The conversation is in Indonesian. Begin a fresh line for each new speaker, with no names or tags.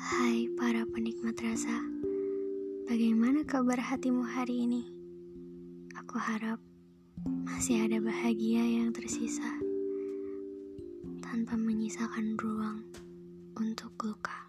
Hai para penikmat rasa, bagaimana kabar hatimu hari ini? Aku harap masih ada bahagia yang tersisa tanpa menyisakan ruang untuk luka.